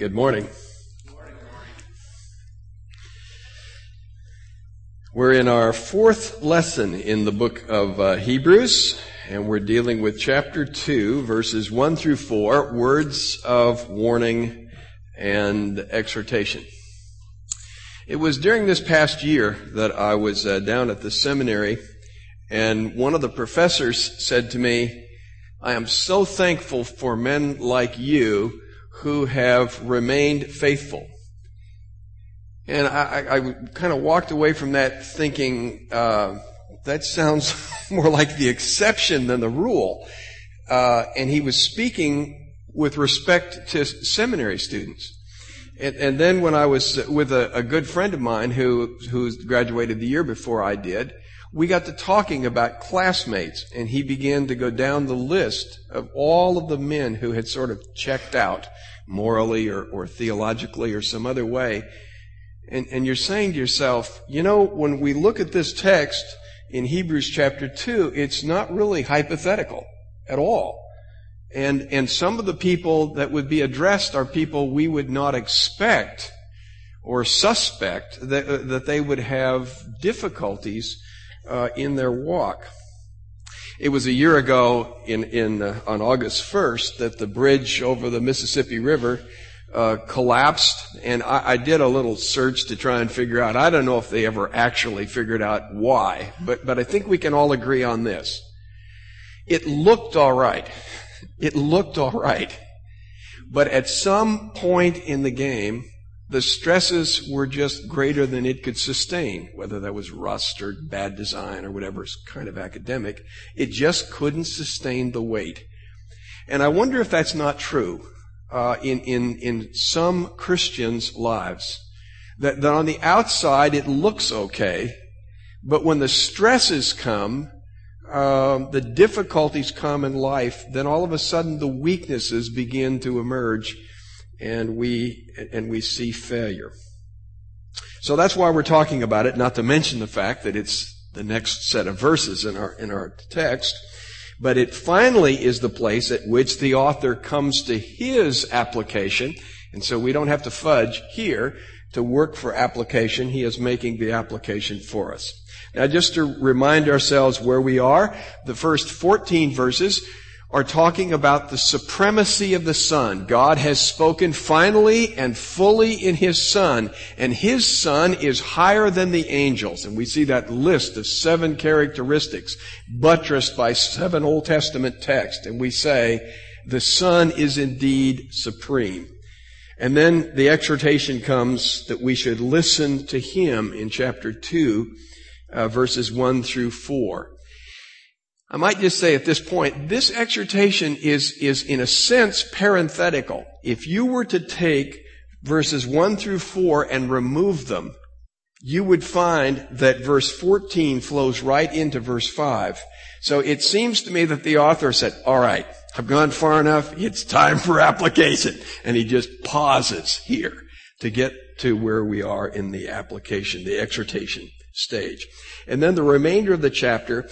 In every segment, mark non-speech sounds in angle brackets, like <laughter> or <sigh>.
Good morning. We're in our fourth lesson in the book of uh, Hebrews, and we're dealing with chapter 2, verses 1 through 4, words of warning and exhortation. It was during this past year that I was uh, down at the seminary, and one of the professors said to me, I am so thankful for men like you who have remained faithful. And I, I, I kind of walked away from that thinking, uh, that sounds <laughs> more like the exception than the rule. Uh, and he was speaking with respect to seminary students. And, and then when I was with a, a good friend of mine who, who graduated the year before I did, we got to talking about classmates and he began to go down the list of all of the men who had sort of checked out morally or, or theologically or some other way. And, and you're saying to yourself, you know, when we look at this text in Hebrews chapter 2, it's not really hypothetical at all. And, and some of the people that would be addressed are people we would not expect or suspect that, that they would have difficulties uh, in their walk. It was a year ago in, in, uh, on August 1st that the bridge over the Mississippi River uh, collapsed, and I, I, did a little search to try and figure out. I don't know if they ever actually figured out why, but but I think we can all agree on this. It looked all right. It looked all right, but at some point in the game, the stresses were just greater than it could sustain, whether that was rust or bad design or whatever kind of academic. It just couldn't sustain the weight. And I wonder if that's not true uh, in, in, in some Christians' lives. That, that on the outside it looks okay, but when the stresses come, uh, the difficulties come in life, then all of a sudden the weaknesses begin to emerge and we, and we see failure. So that's why we're talking about it, not to mention the fact that it's the next set of verses in our, in our text. But it finally is the place at which the author comes to his application. And so we don't have to fudge here to work for application. He is making the application for us. Now just to remind ourselves where we are, the first 14 verses are talking about the supremacy of the Son. God has spoken finally and fully in His Son, and His Son is higher than the angels. And we see that list of seven characteristics buttressed by seven Old Testament texts, and we say, the Son is indeed supreme. And then the exhortation comes that we should listen to Him in chapter 2, uh, verses 1 through 4. I might just say at this point, this exhortation is, is in a sense parenthetical. If you were to take verses 1 through 4 and remove them, you would find that verse 14 flows right into verse 5. So it seems to me that the author said, all right, I've gone far enough. It's time for application. And he just pauses here to get to where we are in the application, the exhortation stage. And then the remainder of the chapter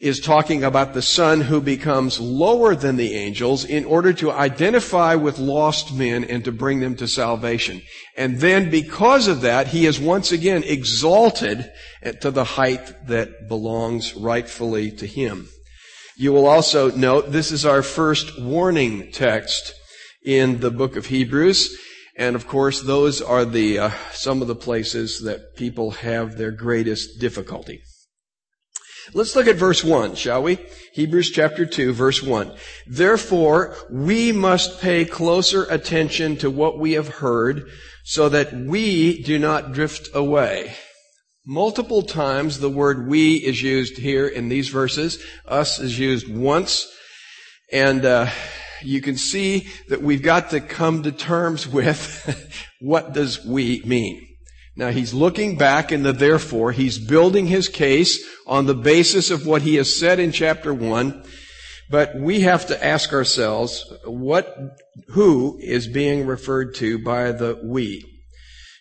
is talking about the son who becomes lower than the angels in order to identify with lost men and to bring them to salvation. And then because of that, he is once again exalted to the height that belongs rightfully to him. You will also note this is our first warning text in the book of Hebrews. And of course, those are the, uh, some of the places that people have their greatest difficulty. Let's look at verse 1, shall we? Hebrews chapter 2, verse 1. Therefore, we must pay closer attention to what we have heard so that we do not drift away. Multiple times the word we is used here in these verses. Us is used once. And uh, you can see that we've got to come to terms <laughs> with what does we mean. Now he's looking back in the therefore. He's building his case on the basis of what he has said in chapter one. But we have to ask ourselves, what, who is being referred to by the we?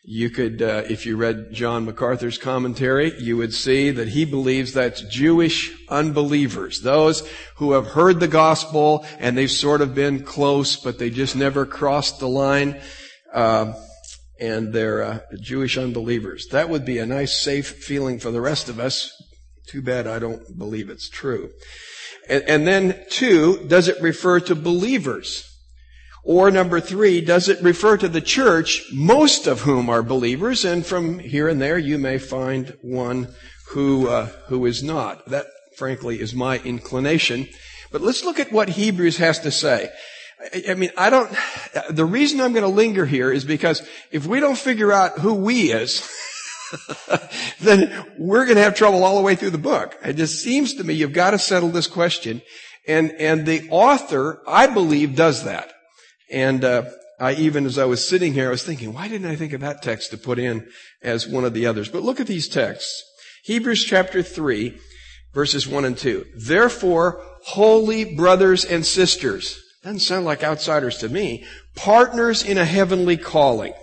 You could, uh, if you read John MacArthur's commentary, you would see that he believes that's Jewish unbelievers. Those who have heard the gospel and they've sort of been close, but they just never crossed the line. uh, and they're uh, Jewish unbelievers. That would be a nice, safe feeling for the rest of us. Too bad I don't believe it's true. And, and then two, does it refer to believers? Or number three, does it refer to the church, most of whom are believers, and from here and there you may find one who uh, who is not. That, frankly, is my inclination. But let's look at what Hebrews has to say. I mean, I don't, the reason I'm going to linger here is because if we don't figure out who we is, <laughs> then we're going to have trouble all the way through the book. It just seems to me you've got to settle this question. And, and the author, I believe, does that. And, uh, I even, as I was sitting here, I was thinking, why didn't I think of that text to put in as one of the others? But look at these texts. Hebrews chapter 3, verses 1 and 2. Therefore, holy brothers and sisters, doesn't sound like outsiders to me, partners in a heavenly calling.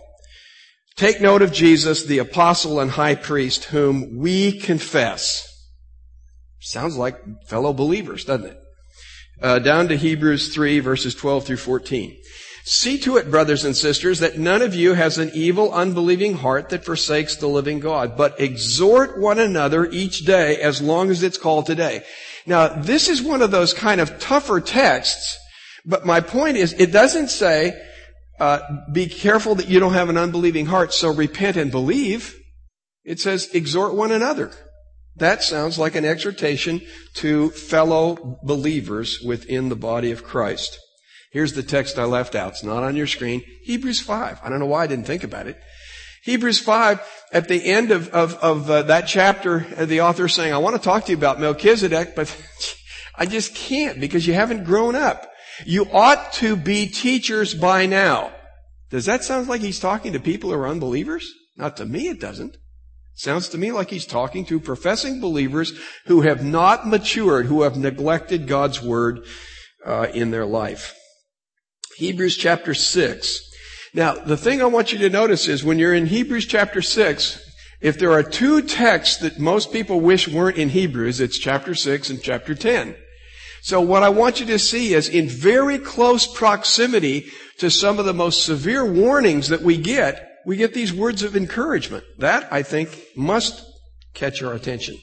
Take note of Jesus, the apostle and high priest, whom we confess. Sounds like fellow believers, doesn't it? Uh, down to Hebrews 3 verses 12 through 14. See to it, brothers and sisters, that none of you has an evil, unbelieving heart that forsakes the living God, but exhort one another each day as long as it's called today. Now, this is one of those kind of tougher texts, but my point is, it doesn't say, uh, be careful that you don't have an unbelieving heart, so repent and believe. It says, exhort one another. That sounds like an exhortation to fellow believers within the body of Christ. Here's the text I left out. It's not on your screen. Hebrews 5. I don't know why I didn't think about it. Hebrews 5, at the end of, of, of uh, that chapter, uh, the author is saying, I want to talk to you about Melchizedek, but <laughs> I just can't because you haven't grown up. You ought to be teachers by now. Does that sound like he's talking to people who are unbelievers? Not to me, it doesn't. Sounds to me like he's talking to professing believers who have not matured, who have neglected God's word uh, in their life. Hebrews chapter 6. Now, the thing I want you to notice is when you're in Hebrews chapter 6, if there are two texts that most people wish weren't in Hebrews, it's chapter 6 and chapter 10. So what I want you to see is in very close proximity to some of the most severe warnings that we get, we get these words of encouragement. That, I think, must catch our attention.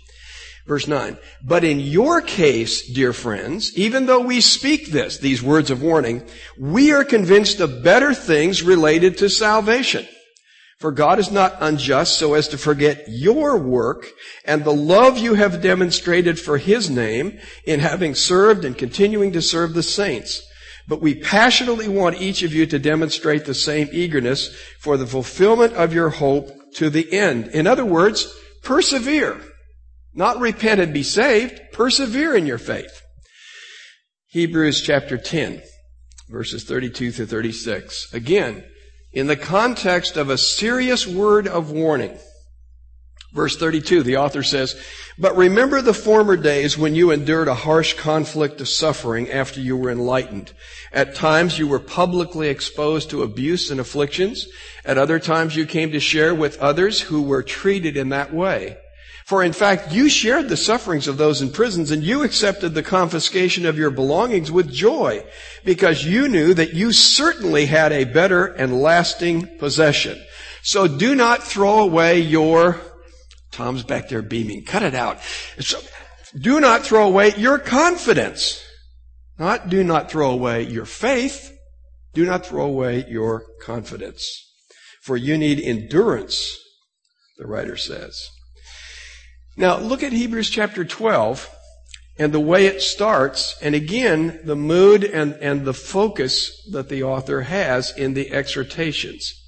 Verse 9. But in your case, dear friends, even though we speak this, these words of warning, we are convinced of better things related to salvation. For God is not unjust so as to forget your work and the love you have demonstrated for His name in having served and continuing to serve the saints. But we passionately want each of you to demonstrate the same eagerness for the fulfillment of your hope to the end. In other words, persevere. Not repent and be saved. Persevere in your faith. Hebrews chapter 10, verses 32 through 36. Again, in the context of a serious word of warning. Verse 32, the author says, But remember the former days when you endured a harsh conflict of suffering after you were enlightened. At times you were publicly exposed to abuse and afflictions. At other times you came to share with others who were treated in that way. For in fact, you shared the sufferings of those in prisons and you accepted the confiscation of your belongings with joy because you knew that you certainly had a better and lasting possession. So do not throw away your, Tom's back there beaming, cut it out. So, do not throw away your confidence. Not do not throw away your faith. Do not throw away your confidence. For you need endurance, the writer says. Now, look at Hebrews chapter 12 and the way it starts, and again, the mood and, and the focus that the author has in the exhortations.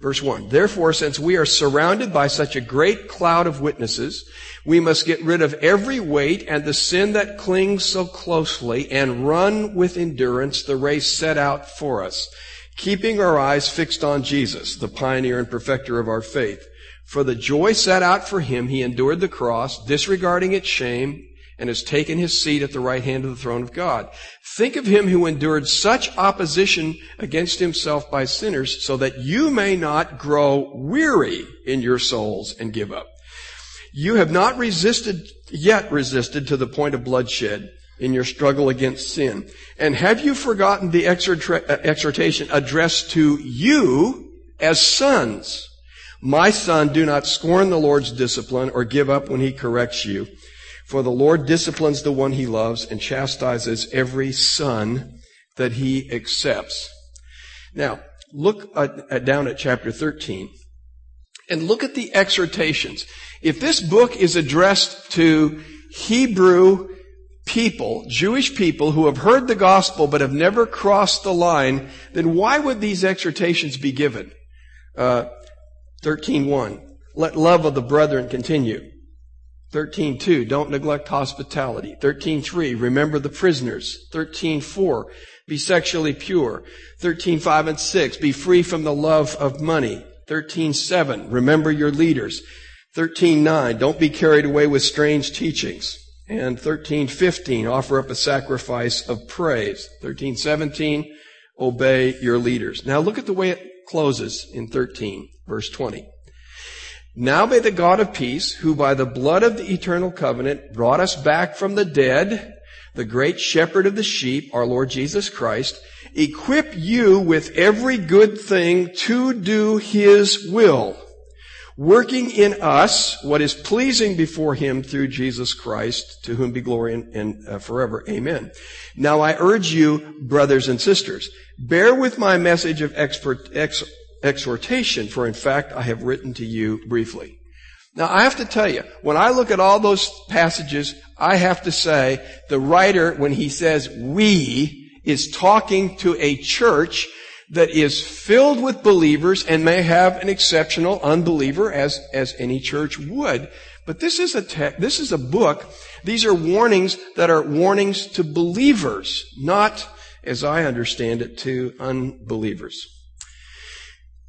Verse 1. Therefore, since we are surrounded by such a great cloud of witnesses, we must get rid of every weight and the sin that clings so closely and run with endurance the race set out for us, keeping our eyes fixed on Jesus, the pioneer and perfecter of our faith for the joy set out for him, he endured the cross, disregarding its shame, and has taken his seat at the right hand of the throne of God. Think of him who endured such opposition against himself by sinners so that you may not grow weary in your souls and give up. You have not resisted, yet resisted to the point of bloodshed in your struggle against sin. And have you forgotten the exhortation addressed to you as sons. My son, do not scorn the Lord's discipline or give up when he corrects you. For the Lord disciplines the one he loves and chastises every son that he accepts. Now, look at, at, down at chapter 13 and look at the exhortations. If this book is addressed to Hebrew people, Jewish people who have heard the gospel but have never crossed the line, then why would these exhortations be given? Uh, 13.1. Let love of the brethren continue. 13.2. Don't neglect hospitality. 13.3. Remember the prisoners. 13.4. Be sexually pure. 13.5 and 6. Be free from the love of money. 13.7. Remember your leaders. 13.9. Don't be carried away with strange teachings. And 13.15. Offer up a sacrifice of praise. 13.17. Obey your leaders. Now look at the way it closes in 13, verse 20. Now may the God of peace, who by the blood of the eternal covenant brought us back from the dead, the great shepherd of the sheep, our Lord Jesus Christ, equip you with every good thing to do his will, working in us what is pleasing before him through Jesus Christ, to whom be glory and, and uh, forever. Amen. Now I urge you, brothers and sisters, bear with my message of expert, ex, exhortation, for in fact I have written to you briefly. Now I have to tell you, when I look at all those passages, I have to say the writer, when he says we, is talking to a church that is filled with believers and may have an exceptional unbeliever as, as any church would. But this is a te- this is a book. These are warnings that are warnings to believers, not, as I understand it, to unbelievers.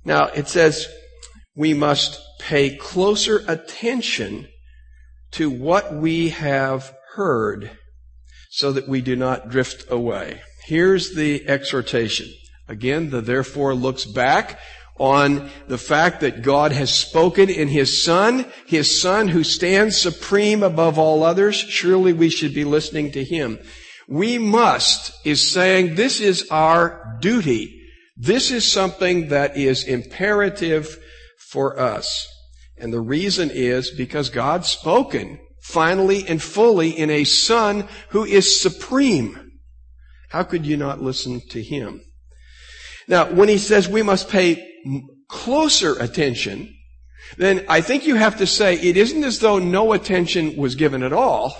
Now, it says we must pay closer attention to what we have heard so that we do not drift away. Here's the exhortation. Again, the therefore looks back on the fact that God has spoken in His Son, His Son who stands supreme above all others. Surely we should be listening to Him. We must is saying this is our duty this is something that is imperative for us. And the reason is because God's spoken finally and fully in a son who is supreme. How could you not listen to him? Now, when he says we must pay closer attention, then I think you have to say it isn't as though no attention was given at all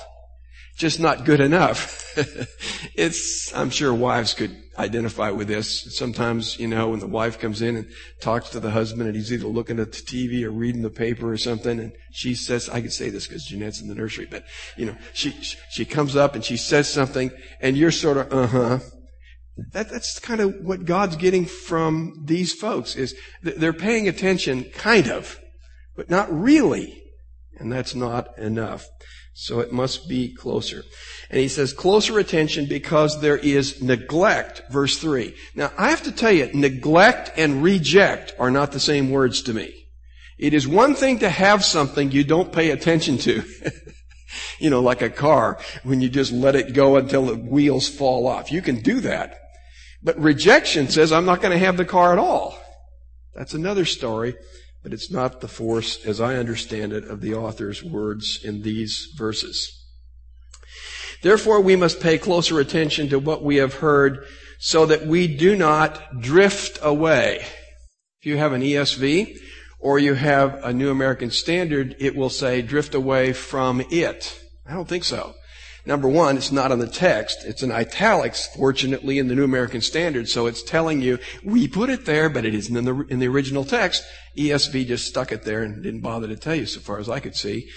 just not good enough. <laughs> it's, I'm sure wives could identify with this. Sometimes, you know, when the wife comes in and talks to the husband and he's either looking at the TV or reading the paper or something and she says, I can say this because Jeanette's in the nursery, but, you know, she, she comes up and she says something and you're sort of, uh-huh. That, that's kind of what God's getting from these folks is they're paying attention, kind of, but not really. And that's not enough. So it must be closer. And he says closer attention because there is neglect, verse 3. Now I have to tell you, neglect and reject are not the same words to me. It is one thing to have something you don't pay attention to. <laughs> you know, like a car, when you just let it go until the wheels fall off. You can do that. But rejection says, I'm not going to have the car at all. That's another story but it's not the force, as I understand it, of the author's words in these verses. Therefore, we must pay closer attention to what we have heard so that we do not drift away. If you have an ESV or you have a New American Standard, it will say drift away from it. I don't think so. Number one, it's not on the text. It's in italics, fortunately, in the New American Standard. So it's telling you, we put it there, but it isn't in the, in the original text. ESV just stuck it there and didn't bother to tell you so far as I could see.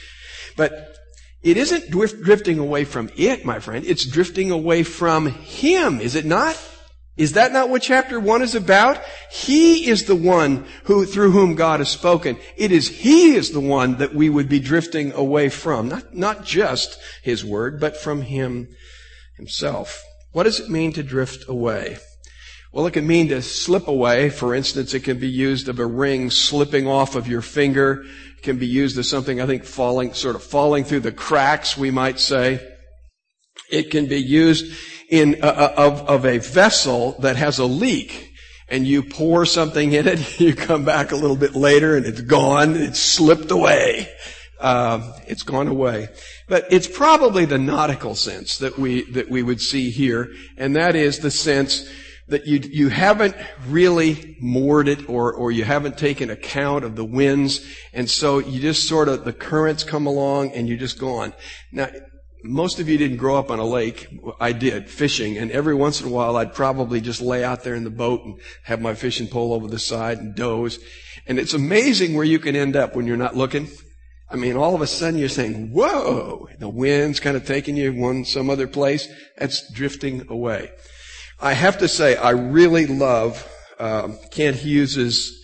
But it isn't drifting away from it, my friend. It's drifting away from Him, is it not? Is that not what chapter one is about? He is the one who, through whom God has spoken. It is He is the one that we would be drifting away from. Not, not just His word, but from Him Himself. What does it mean to drift away? Well, it can mean to slip away. For instance, it can be used of a ring slipping off of your finger. It can be used as something, I think, falling, sort of falling through the cracks, we might say. It can be used in, uh, uh, of, of a vessel that has a leak. and you pour something in it, <laughs> you come back a little bit later and it's gone, it's slipped away. Uh, it's gone away. But it's probably the nautical sense that we, that we would see here, and that is the sense that you, you haven't really moored it or, or you haven't taken account of the winds, and so you just sort of, the currents come along and you're just gone. Now, most of you didn't grow up on a lake. I did, fishing, and every once in a while I'd probably just lay out there in the boat and have my fishing pole over the side and doze. And it's amazing where you can end up when you're not looking. I mean, all of a sudden you're saying, whoa, the wind's kind of taking you one, some other place. That's drifting away. I have to say, I really love um, Kent Hughes's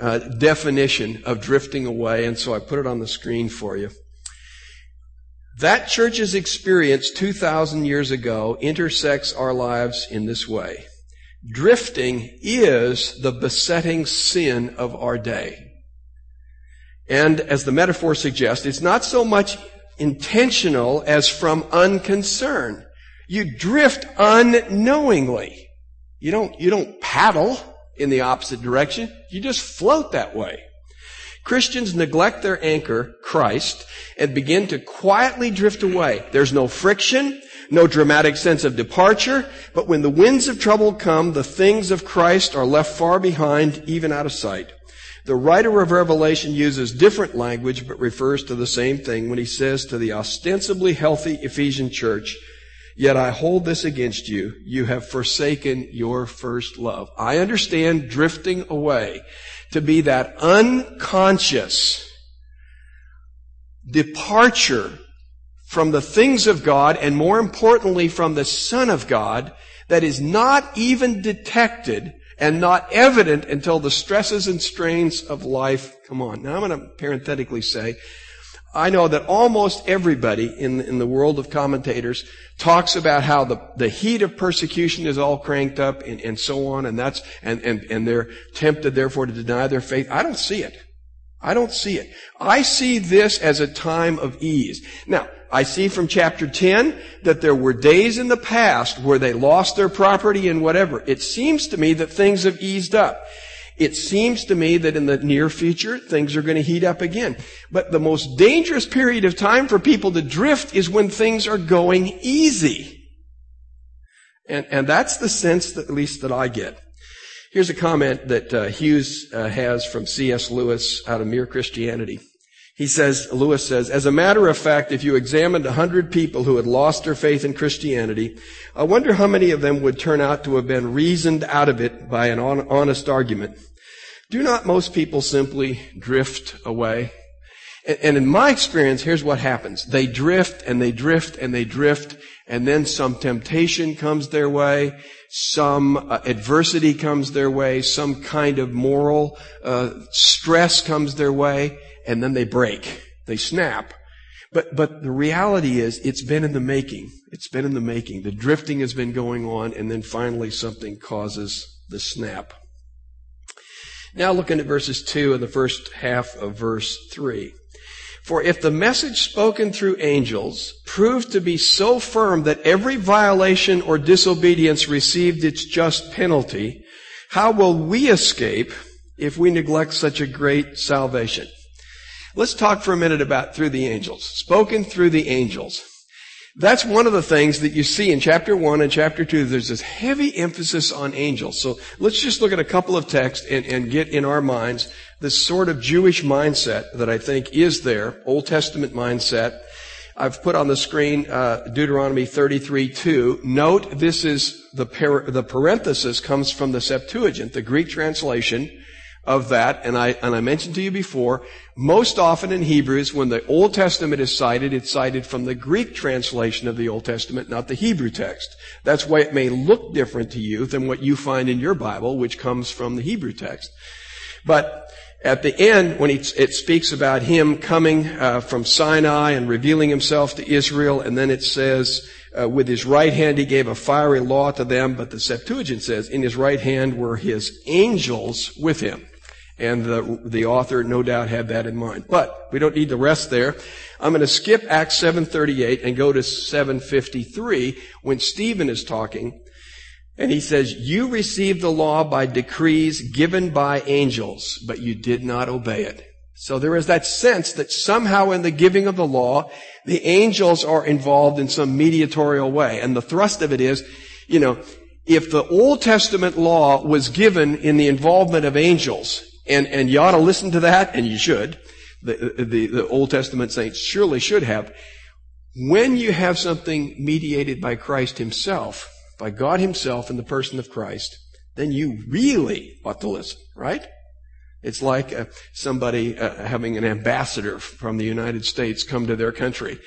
uh, definition of drifting away, and so I put it on the screen for you. That church's experience 2,000 years ago intersects our lives in this way. Drifting is the besetting sin of our day. And as the metaphor suggests, it's not so much intentional as from unconcern. You drift unknowingly. You don't, you don't paddle in the opposite direction. You just float that way. Christians neglect their anchor, Christ, and begin to quietly drift away. There's no friction, no dramatic sense of departure, but when the winds of trouble come, the things of Christ are left far behind, even out of sight. The writer of Revelation uses different language, but refers to the same thing when he says to the ostensibly healthy Ephesian church, Yet I hold this against you. You have forsaken your first love. I understand drifting away to be that unconscious departure from the things of God and more importantly from the Son of God that is not even detected and not evident until the stresses and strains of life come on. Now I'm going to parenthetically say, I know that almost everybody in, in the world of commentators talks about how the, the heat of persecution is all cranked up and, and so on, and that's, and, and, and they're tempted therefore to deny their faith. I don't see it. I don't see it. I see this as a time of ease. Now, I see from chapter 10 that there were days in the past where they lost their property and whatever. It seems to me that things have eased up. It seems to me that in the near future, things are going to heat up again. But the most dangerous period of time for people to drift is when things are going easy. And, and that's the sense that, at least that I get. Here's a comment that uh, Hughes uh, has from C.S. Lewis out of Mere Christianity. He says, Lewis says, as a matter of fact, if you examined a hundred people who had lost their faith in Christianity, I wonder how many of them would turn out to have been reasoned out of it by an honest argument. Do not most people simply drift away? And in my experience, here's what happens. They drift and they drift and they drift and then some temptation comes their way, some uh, adversity comes their way, some kind of moral uh, stress comes their way, and then they break. They snap. But, but the reality is, it's been in the making. It's been in the making. The drifting has been going on, and then finally something causes the snap. Now looking at verses 2 and the first half of verse 3. For if the message spoken through angels proved to be so firm that every violation or disobedience received its just penalty, how will we escape if we neglect such a great salvation? Let's talk for a minute about through the angels. Spoken through the angels. That's one of the things that you see in chapter 1 and chapter 2. There's this heavy emphasis on angels. So let's just look at a couple of texts and, and get in our minds this sort of Jewish mindset that I think is there, Old Testament mindset. I've put on the screen uh, Deuteronomy 33 2. Note this is the, par- the parenthesis comes from the Septuagint, the Greek translation of that, and I, and I mentioned to you before, most often in Hebrews, when the Old Testament is cited, it's cited from the Greek translation of the Old Testament, not the Hebrew text. That's why it may look different to you than what you find in your Bible, which comes from the Hebrew text. But at the end, when it speaks about him coming uh, from Sinai and revealing himself to Israel, and then it says, uh, with his right hand he gave a fiery law to them, but the Septuagint says, in his right hand were his angels with him. And the, the author no doubt had that in mind. But we don't need to rest there. I'm going to skip Acts 738 and go to 753 when Stephen is talking. And he says, you received the law by decrees given by angels, but you did not obey it. So there is that sense that somehow in the giving of the law, the angels are involved in some mediatorial way. And the thrust of it is, you know, if the Old Testament law was given in the involvement of angels, and, and you ought to listen to that, and you should, the, the, the Old Testament saints surely should have, when you have something mediated by Christ himself, by God himself in the person of Christ, then you really ought to listen, right? It's like uh, somebody uh, having an ambassador from the United States come to their country.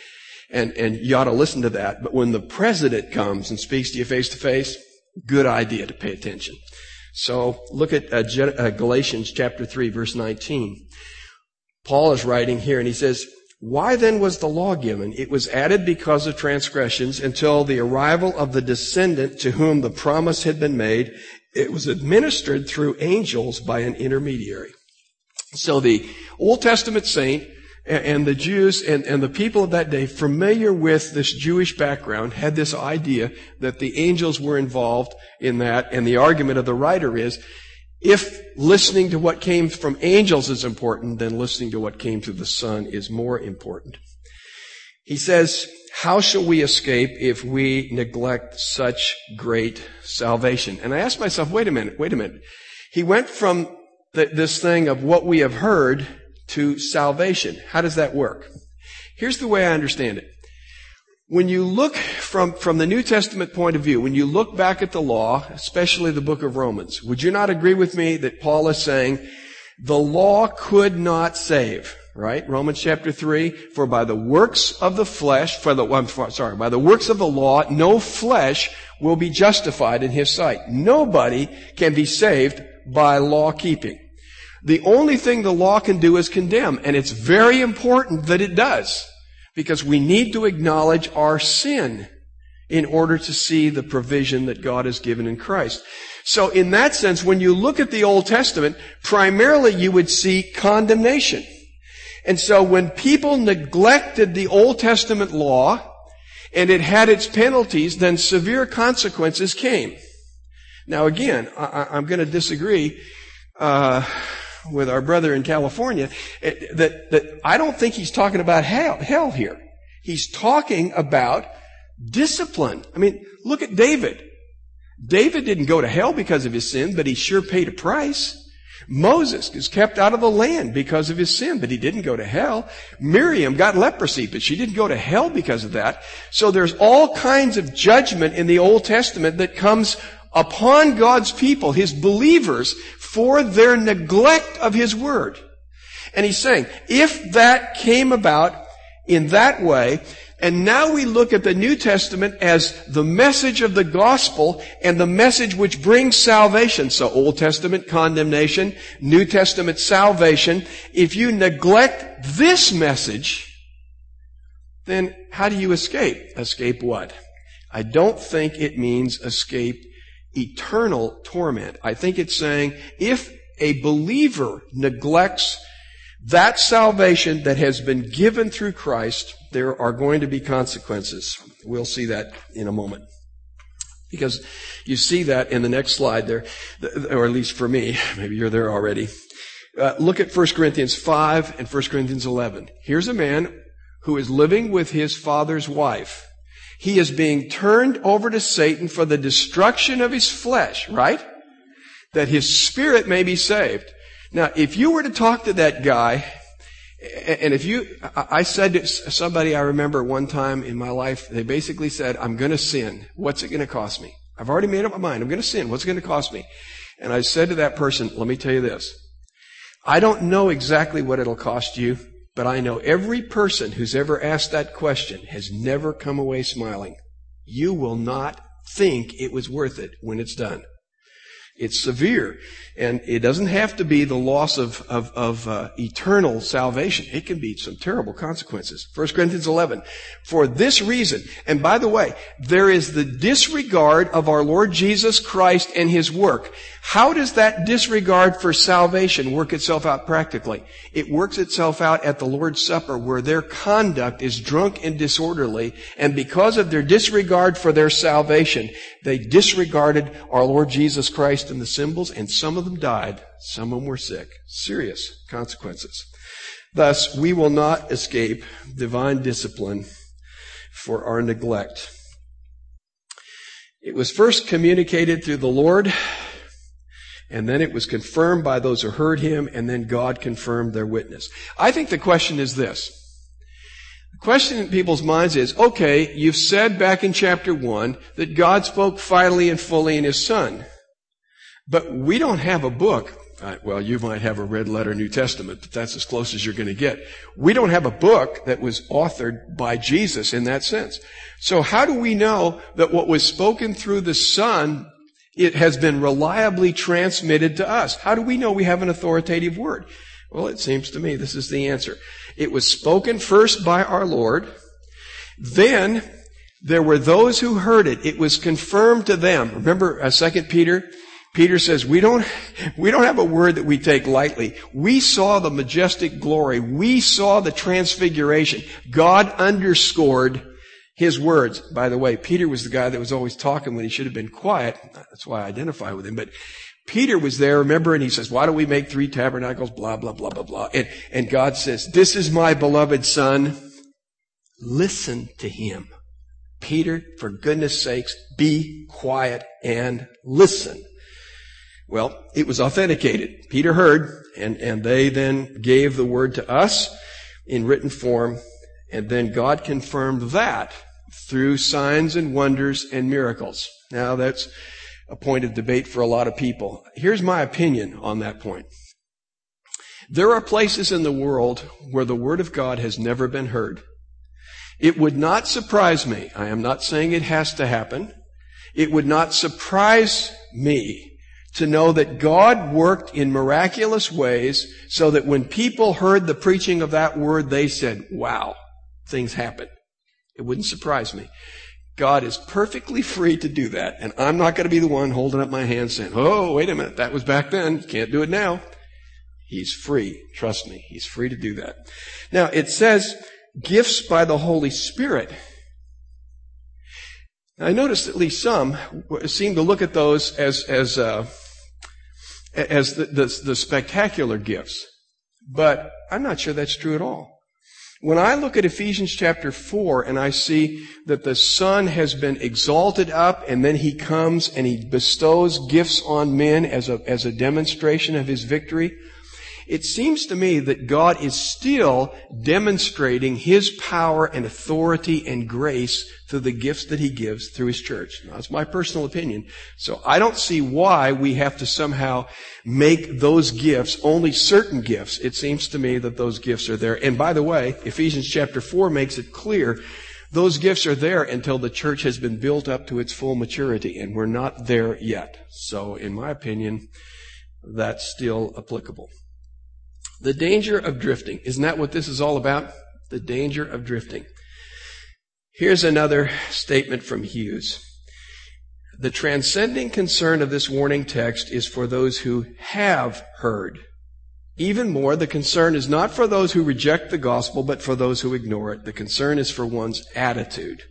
And, and you ought to listen to that. But when the president comes and speaks to you face to face, good idea to pay attention. So look at uh, uh Galatians chapter 3 verse 19. Paul is writing here and he says, why then was the law given? It was added because of transgressions until the arrival of the descendant to whom the promise had been made. It was administered through angels by an intermediary. So the Old Testament saint and the Jews and, and the people of that day, familiar with this Jewish background, had this idea that the angels were involved in that. And the argument of the writer is, if listening to what came from angels is important, then listening to what came through the Son is more important. He says, how shall we escape if we neglect such great salvation? And I asked myself, wait a minute, wait a minute. He went from this thing of what we have heard to salvation. How does that work? Here's the way I understand it. When you look from, from the New Testament point of view, when you look back at the law, especially the book of Romans, would you not agree with me that Paul is saying the law could not save? Right? Romans chapter 3, for by the works of the flesh, for the, I'm sorry, by the works of the law, no flesh will be justified in his sight. Nobody can be saved by law keeping. The only thing the law can do is condemn, and it's very important that it does, because we need to acknowledge our sin in order to see the provision that God has given in Christ. So in that sense, when you look at the Old Testament, primarily you would see condemnation. And so when people neglected the Old Testament law, and it had its penalties, then severe consequences came. Now again, I, am going to disagree. Uh, with our brother in California, that, that I don't think he's talking about hell, hell here. He's talking about discipline. I mean, look at David. David didn't go to hell because of his sin, but he sure paid a price. Moses is kept out of the land because of his sin, but he didn't go to hell. Miriam got leprosy, but she didn't go to hell because of that. So there's all kinds of judgment in the Old Testament that comes upon God's people, His believers, for their neglect of His Word. And He's saying, if that came about in that way, and now we look at the New Testament as the message of the gospel and the message which brings salvation. So Old Testament condemnation, New Testament salvation. If you neglect this message, then how do you escape? Escape what? I don't think it means escape eternal torment. I think it's saying if a believer neglects that salvation that has been given through Christ, there are going to be consequences. We'll see that in a moment. Because you see that in the next slide there, or at least for me, <laughs> maybe you're there already. Uh, look at 1 Corinthians 5 and 1 Corinthians 11. Here's a man who is living with his father's wife. He is being turned over to Satan for the destruction of his flesh, right? That his spirit may be saved. Now, if you were to talk to that guy, and if you, I said to somebody I remember one time in my life, they basically said, I'm going to sin. What's it going to cost me? I've already made up my mind. I'm going to sin. What's it going to cost me? And I said to that person, let me tell you this. I don't know exactly what it'll cost you, but I know every person who's ever asked that question has never come away smiling. You will not think it was worth it when it's done. It's severe. And it doesn't have to be the loss of, of, of uh, eternal salvation. It can be some terrible consequences. 1 Corinthians 11. For this reason, and by the way, there is the disregard of our Lord Jesus Christ and His work. How does that disregard for salvation work itself out practically? It works itself out at the Lord's Supper where their conduct is drunk and disorderly, and because of their disregard for their salvation, they disregarded our Lord Jesus Christ and the symbols, and some of of them died, some of them were sick. Serious consequences. Thus, we will not escape divine discipline for our neglect. It was first communicated through the Lord, and then it was confirmed by those who heard him, and then God confirmed their witness. I think the question is this. The question in people's minds is, okay, you've said back in chapter 1 that God spoke finally and fully in his Son. But we don't have a book. Uh, well, you might have a red letter New Testament, but that's as close as you're going to get. We don't have a book that was authored by Jesus in that sense. So how do we know that what was spoken through the Son, it has been reliably transmitted to us? How do we know we have an authoritative word? Well, it seems to me this is the answer. It was spoken first by our Lord. Then there were those who heard it. It was confirmed to them. Remember uh, 2 Peter Peter says, we don't, we don't have a word that we take lightly. We saw the majestic glory. We saw the transfiguration. God underscored his words. By the way, Peter was the guy that was always talking when he should have been quiet. That's why I identify with him. But Peter was there, remember, and he says, why don't we make three tabernacles? Blah, blah, blah, blah, blah. And, and God says, this is my beloved son. Listen to him. Peter, for goodness sakes, be quiet and listen. Well, it was authenticated. Peter heard, and, and they then gave the word to us in written form, and then God confirmed that through signs and wonders and miracles. Now that's a point of debate for a lot of people. Here's my opinion on that point. There are places in the world where the Word of God has never been heard. It would not surprise me. I am not saying it has to happen. It would not surprise me to know that God worked in miraculous ways so that when people heard the preaching of that word, they said, wow, things happen. It wouldn't surprise me. God is perfectly free to do that, and I'm not going to be the one holding up my hand saying, oh, wait a minute, that was back then, can't do it now. He's free. Trust me. He's free to do that. Now, it says gifts by the Holy Spirit. I noticed at least some seem to look at those as, as, uh, as the, the, the spectacular gifts. But I'm not sure that's true at all. When I look at Ephesians chapter 4 and I see that the Son has been exalted up and then He comes and He bestows gifts on men as a, as a demonstration of His victory, it seems to me that God is still demonstrating His power and authority and grace through the gifts that He gives through His church. Now, that's my personal opinion. So I don't see why we have to somehow make those gifts only certain gifts. It seems to me that those gifts are there. And by the way, Ephesians chapter 4 makes it clear those gifts are there until the church has been built up to its full maturity, and we're not there yet. So, in my opinion, that's still applicable. The danger of drifting. Isn't that what this is all about? The danger of drifting. Here's another statement from Hughes. The transcending concern of this warning text is for those who have heard. Even more, the concern is not for those who reject the gospel, but for those who ignore it. The concern is for one's attitude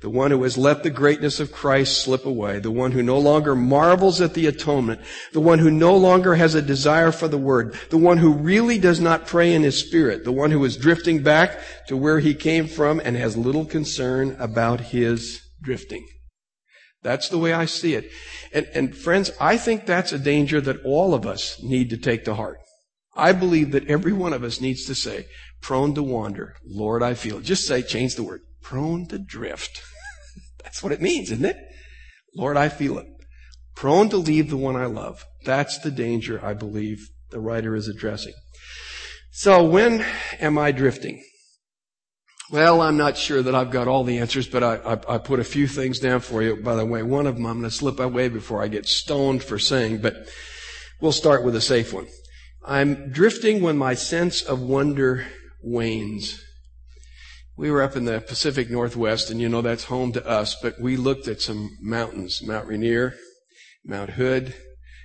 the one who has let the greatness of Christ slip away, the one who no longer marvels at the atonement, the one who no longer has a desire for the word, the one who really does not pray in his spirit, the one who is drifting back to where he came from and has little concern about his drifting. That's the way I see it. And, and friends, I think that's a danger that all of us need to take to heart. I believe that every one of us needs to say, prone to wander, Lord, I feel. Just say, change the word, prone to drift. <laughs> That's what it means, isn't it? Lord, I feel it. Prone to leave the one I love. That's the danger I believe the writer is addressing. So when am I drifting? Well, I'm not sure that I've got all the answers, but I, I, I, put a few things down for you. By the way, one of them I'm going to slip away before I get stoned for saying, but we'll start with a safe one. I'm drifting when my sense of wonder wanes. We were up in the Pacific Northwest, and you know that's home to us, but we looked at some mountains, Mount Rainier, Mount Hood,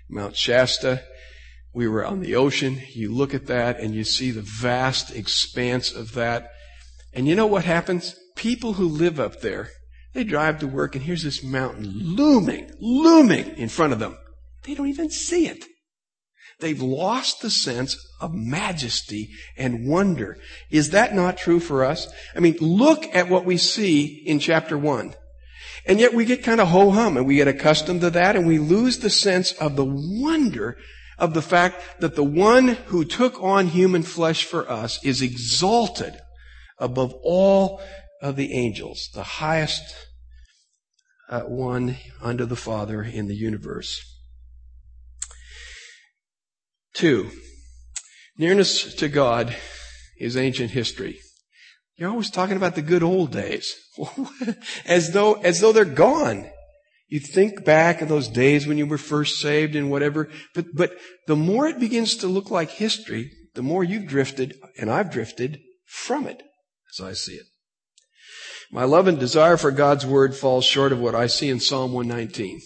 Mount Shasta. We were on the ocean. You look at that and you see the vast expanse of that and you know what happens? People who live up there, they drive to work and here's this mountain looming, looming in front of them. They don't even see it. They've lost the sense of majesty and wonder. Is that not true for us? I mean, look at what we see in chapter one. And yet we get kind of ho hum and we get accustomed to that and we lose the sense of the wonder of the fact that the one who took on human flesh for us is exalted above all of the angels, the highest uh, one under the Father in the universe. Two, nearness to God is ancient history. You're always talking about the good old days, <laughs> as though as though they're gone. You think back of those days when you were first saved and whatever, but but the more it begins to look like history, the more you've drifted, and I've drifted from it as I see it. My love and desire for God's word falls short of what I see in Psalm 119.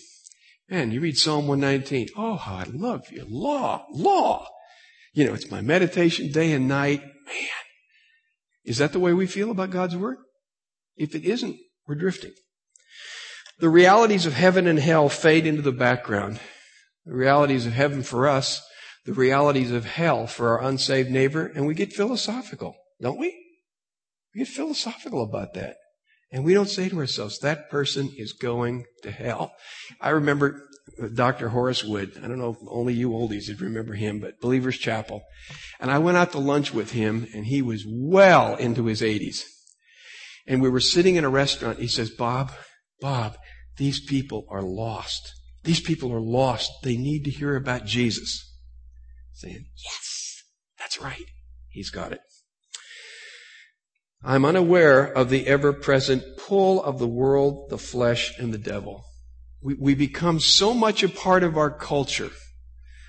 Man, you read Psalm 119. Oh, how I love you. Law, law. You know, it's my meditation day and night. Man, is that the way we feel about God's word? If it isn't, we're drifting. The realities of heaven and hell fade into the background. The realities of heaven for us, the realities of hell for our unsaved neighbor, and we get philosophical, don't we? We get philosophical about that. And we don't say to ourselves, that person is going to hell. I remember Dr. Horace Wood. I don't know if only you oldies would remember him, but Believer's Chapel. And I went out to lunch with him and he was well into his 80s. And we were sitting in a restaurant. He says, Bob, Bob, these people are lost. These people are lost. They need to hear about Jesus. Saying, yes, that's right. He's got it. I'm unaware of the ever present pull of the world, the flesh, and the devil. We, we become so much a part of our culture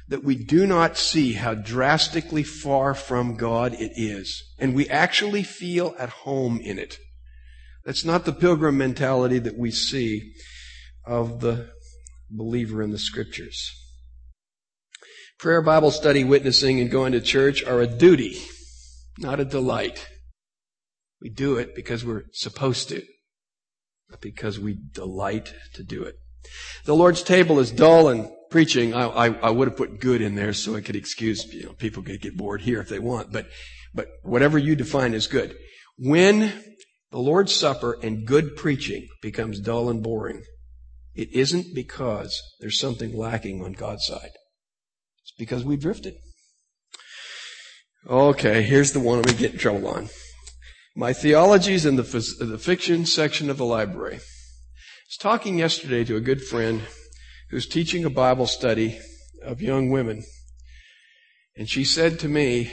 that we do not see how drastically far from God it is. And we actually feel at home in it. That's not the pilgrim mentality that we see of the believer in the scriptures. Prayer, Bible study, witnessing, and going to church are a duty, not a delight. We do it because we're supposed to, because we delight to do it. The Lord's table is dull and preaching. I, I, I would have put good in there so I could excuse, you know, people could get bored here if they want, but, but whatever you define as good. When the Lord's Supper and good preaching becomes dull and boring, it isn't because there's something lacking on God's side. It's because we drifted. Okay, here's the one we get in trouble on. My theology is in the, the fiction section of the library. I was talking yesterday to a good friend who's teaching a Bible study of young women. And she said to me,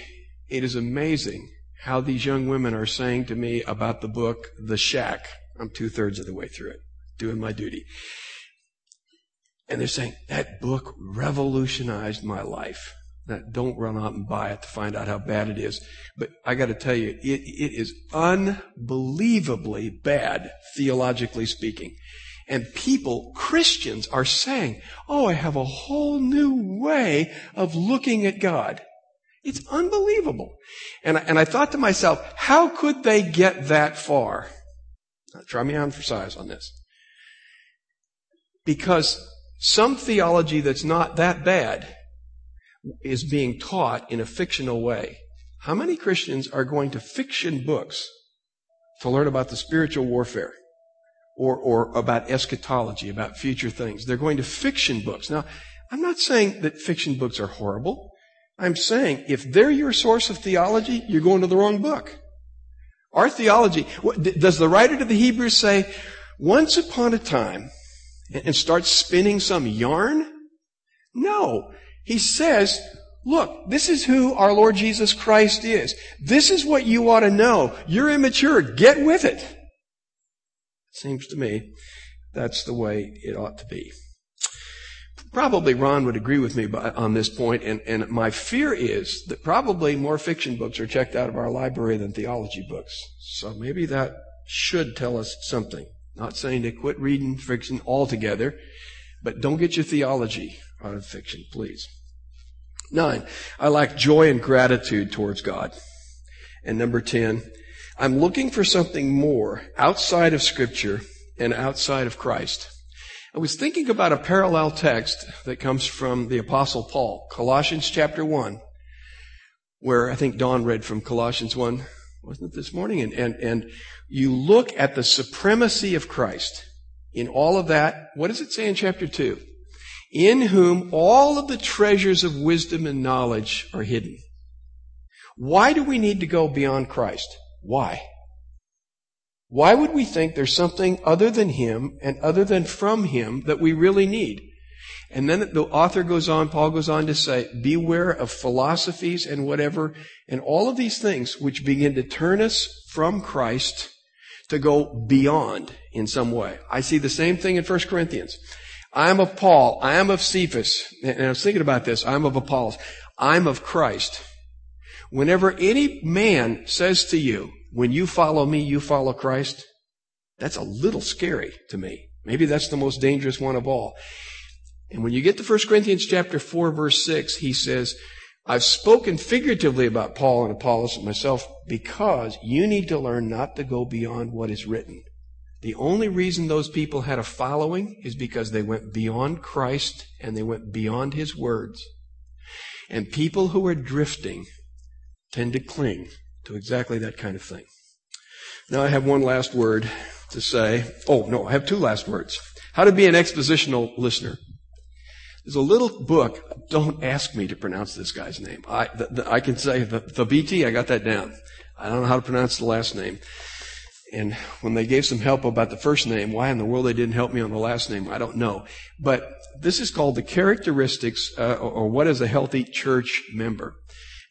it is amazing how these young women are saying to me about the book, The Shack. I'm two thirds of the way through it, doing my duty. And they're saying, that book revolutionized my life don't run out and buy it to find out how bad it is. But I got to tell you, it, it is unbelievably bad, theologically speaking. And people, Christians, are saying, Oh, I have a whole new way of looking at God. It's unbelievable. And I, and I thought to myself, how could they get that far? Now, try me on for size on this. Because some theology that's not that bad is being taught in a fictional way. How many Christians are going to fiction books to learn about the spiritual warfare or, or about eschatology, about future things? They're going to fiction books. Now, I'm not saying that fiction books are horrible. I'm saying if they're your source of theology, you're going to the wrong book. Our theology, does the writer to the Hebrews say, once upon a time, and start spinning some yarn? No. He says, Look, this is who our Lord Jesus Christ is. This is what you ought to know. You're immature. Get with it. Seems to me that's the way it ought to be. Probably Ron would agree with me on this point, and, and my fear is that probably more fiction books are checked out of our library than theology books. So maybe that should tell us something. Not saying to quit reading fiction altogether, but don't get your theology out of fiction, please. Nine, I lack joy and gratitude towards God. And number 10, I'm looking for something more outside of Scripture and outside of Christ. I was thinking about a parallel text that comes from the Apostle Paul, Colossians chapter 1, where I think Don read from Colossians 1, wasn't it this morning? And, and, and you look at the supremacy of Christ in all of that. What does it say in chapter 2? In whom all of the treasures of wisdom and knowledge are hidden. Why do we need to go beyond Christ? Why? Why would we think there's something other than Him and other than from Him that we really need? And then the author goes on, Paul goes on to say, beware of philosophies and whatever, and all of these things which begin to turn us from Christ to go beyond in some way. I see the same thing in 1 Corinthians. I am of Paul. I am of Cephas. And I was thinking about this. I'm of Apollos. I'm of Christ. Whenever any man says to you, when you follow me, you follow Christ, that's a little scary to me. Maybe that's the most dangerous one of all. And when you get to 1 Corinthians chapter 4 verse 6, he says, I've spoken figuratively about Paul and Apollos and myself because you need to learn not to go beyond what is written. The only reason those people had a following is because they went beyond Christ and they went beyond His words. And people who are drifting tend to cling to exactly that kind of thing. Now I have one last word to say. Oh, no, I have two last words. How to be an expositional listener. There's a little book. Don't ask me to pronounce this guy's name. I, the, the, I can say the, Thabiti. I got that down. I don't know how to pronounce the last name. And when they gave some help about the first name, why in the world they didn't help me on the last name, I don't know. But this is called the characteristics, uh, or, or what is a healthy church member.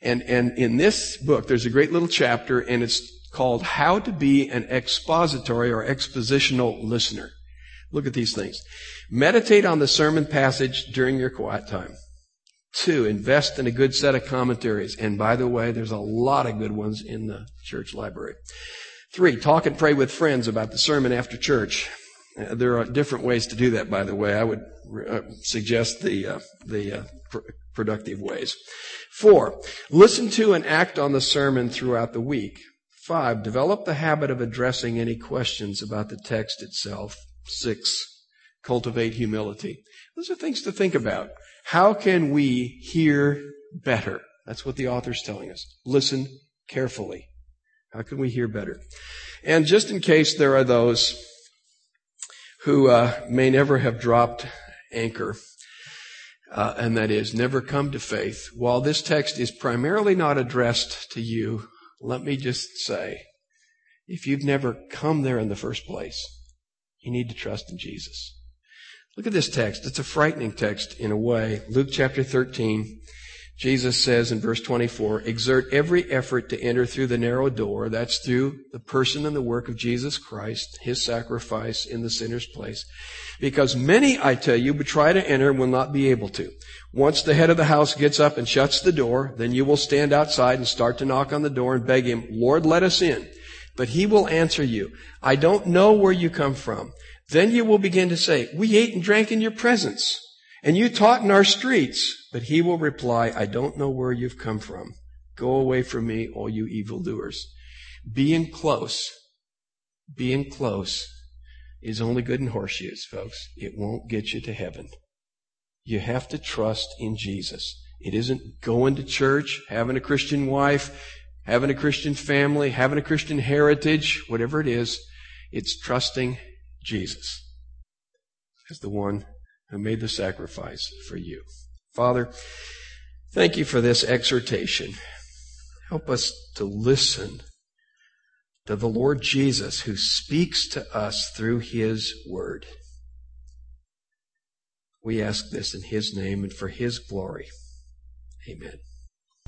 And, and in this book, there's a great little chapter, and it's called How to Be an Expository or Expositional Listener. Look at these things. Meditate on the sermon passage during your quiet time. Two, invest in a good set of commentaries. And by the way, there's a lot of good ones in the church library. Three, talk and pray with friends about the sermon after church. Uh, there are different ways to do that, by the way. I would uh, suggest the, uh, the uh, pr- productive ways. Four, listen to and act on the sermon throughout the week. Five, develop the habit of addressing any questions about the text itself. Six, cultivate humility. Those are things to think about. How can we hear better? That's what the author's telling us. Listen carefully. How can we hear better? And just in case there are those who uh, may never have dropped anchor, uh, and that is never come to faith. While this text is primarily not addressed to you, let me just say, if you've never come there in the first place, you need to trust in Jesus. Look at this text. It's a frightening text in a way. Luke chapter 13. Jesus says in verse 24, exert every effort to enter through the narrow door. That's through the person and the work of Jesus Christ, His sacrifice in the sinner's place. Because many, I tell you, would try to enter and will not be able to. Once the head of the house gets up and shuts the door, then you will stand outside and start to knock on the door and beg him, Lord, let us in. But he will answer you, I don't know where you come from. Then you will begin to say, we ate and drank in your presence. And you taught in our streets. But he will reply, I don't know where you've come from. Go away from me, all you evildoers. Being close, being close is only good in horseshoes, folks. It won't get you to heaven. You have to trust in Jesus. It isn't going to church, having a Christian wife, having a Christian family, having a Christian heritage, whatever it is. It's trusting Jesus as the one who made the sacrifice for you. Father, thank you for this exhortation. Help us to listen to the Lord Jesus who speaks to us through his word. We ask this in his name and for his glory. Amen.